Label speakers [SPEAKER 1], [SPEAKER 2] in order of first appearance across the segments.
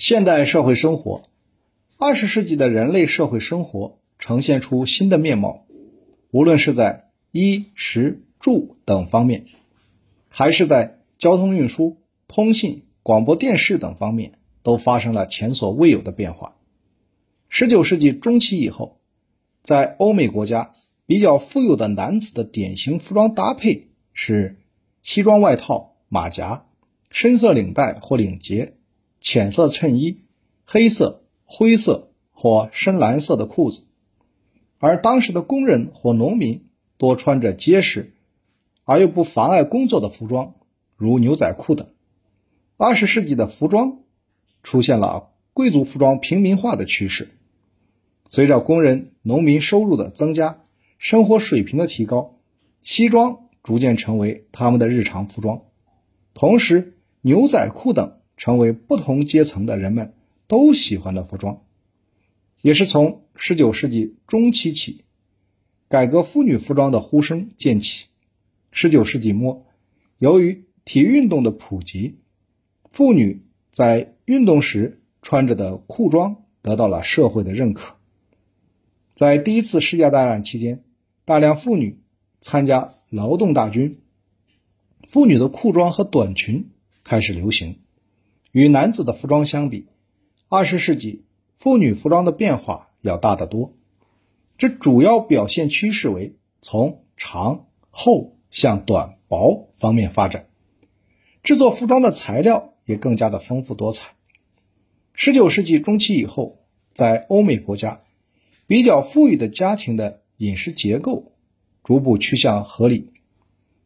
[SPEAKER 1] 现代社会生活，二十世纪的人类社会生活呈现出新的面貌，无论是在衣食住等方面，还是在交通运输、通信、广播电视等方面，都发生了前所未有的变化。十九世纪中期以后，在欧美国家，比较富有的男子的典型服装搭配是西装外套、马甲、深色领带或领结。浅色衬衣、黑色、灰色或深蓝色的裤子，而当时的工人或农民多穿着结实而又不妨碍工作的服装，如牛仔裤等。二十世纪的服装出现了贵族服装平民化的趋势。随着工人、农民收入的增加，生活水平的提高，西装逐渐成为他们的日常服装。同时，牛仔裤等。成为不同阶层的人们都喜欢的服装，也是从十九世纪中期起，改革妇女服装的呼声渐起。十九世纪末，由于体育运动的普及，妇女在运动时穿着的裤装得到了社会的认可。在第一次世界大战期间，大量妇女参加劳动大军，妇女的裤装和短裙开始流行。与男子的服装相比，二十世纪妇女服装的变化要大得多。这主要表现趋势为从长、厚向短、薄方面发展。制作服装的材料也更加的丰富多彩。十九世纪中期以后，在欧美国家，比较富裕的家庭的饮食结构逐步趋向合理，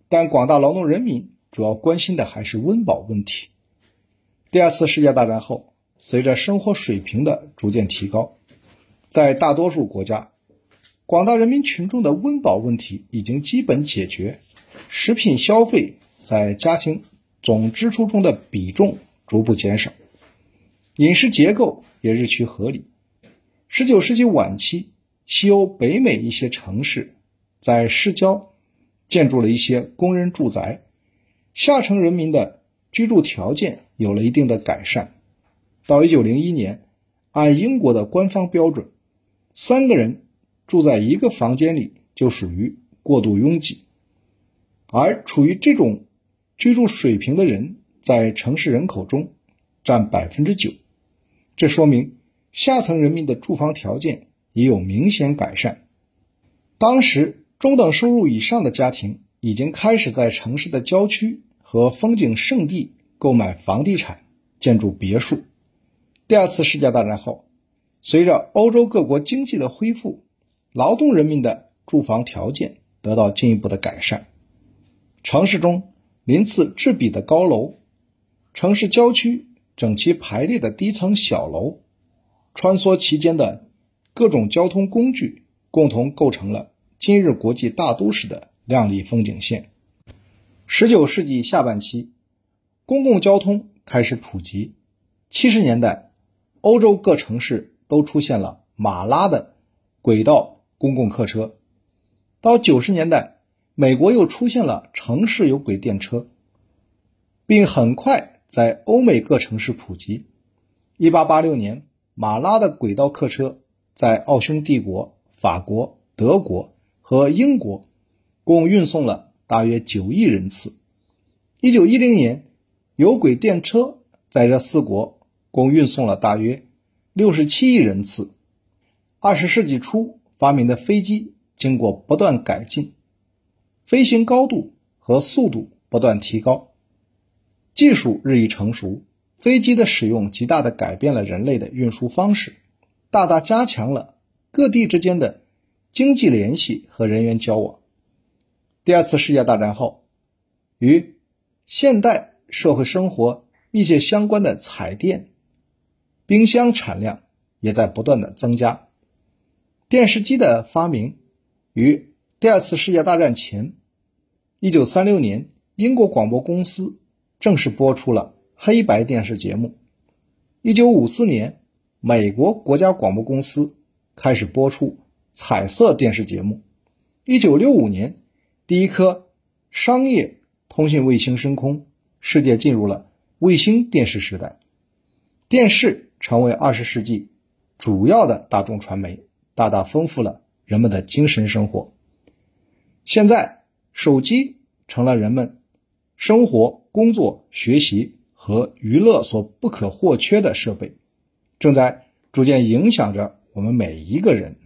[SPEAKER 1] 但广大劳动人民主要关心的还是温饱问题。第二次世界大战后，随着生活水平的逐渐提高，在大多数国家，广大人民群众的温饱问题已经基本解决，食品消费在家庭总支出中的比重逐步减少，饮食结构也日趋合理。十九世纪晚期，西欧、北美一些城市在市郊建筑了一些工人住宅，下层人民的居住条件。有了一定的改善。到一九零一年，按英国的官方标准，三个人住在一个房间里就属于过度拥挤，而处于这种居住水平的人在城市人口中占百分之九。这说明下层人民的住房条件也有明显改善。当时中等收入以上的家庭已经开始在城市的郊区和风景胜地。购买房地产，建筑别墅。第二次世界大战后，随着欧洲各国经济的恢复，劳动人民的住房条件得到进一步的改善。城市中鳞次栉比的高楼，城市郊区整齐排列的低层小楼，穿梭其间的各种交通工具，共同构成了今日国际大都市的亮丽风景线。十九世纪下半期。公共交通开始普及。七十年代，欧洲各城市都出现了马拉的轨道公共客车。到九十年代，美国又出现了城市有轨电车，并很快在欧美各城市普及。一八八六年，马拉的轨道客车在奥匈帝国、法国、德国和英国共运送了大约九亿人次。一九一零年。有轨电车在这四国共运送了大约六十七亿人次。二十世纪初发明的飞机经过不断改进，飞行高度和速度不断提高，技术日益成熟。飞机的使用极大的改变了人类的运输方式，大大加强了各地之间的经济联系和人员交往。第二次世界大战后，与现代。社会生活密切相关的彩电、冰箱产量也在不断的增加。电视机的发明于第二次世界大战前，一九三六年，英国广播公司正式播出了黑白电视节目。一九五四年，美国国家广播公司开始播出彩色电视节目。一九六五年，第一颗商业通信卫星升空。世界进入了卫星电视时代，电视成为二十世纪主要的大众传媒，大大丰富了人们的精神生活。现在，手机成了人们生活、工作、学习和娱乐所不可或缺的设备，正在逐渐影响着我们每一个人。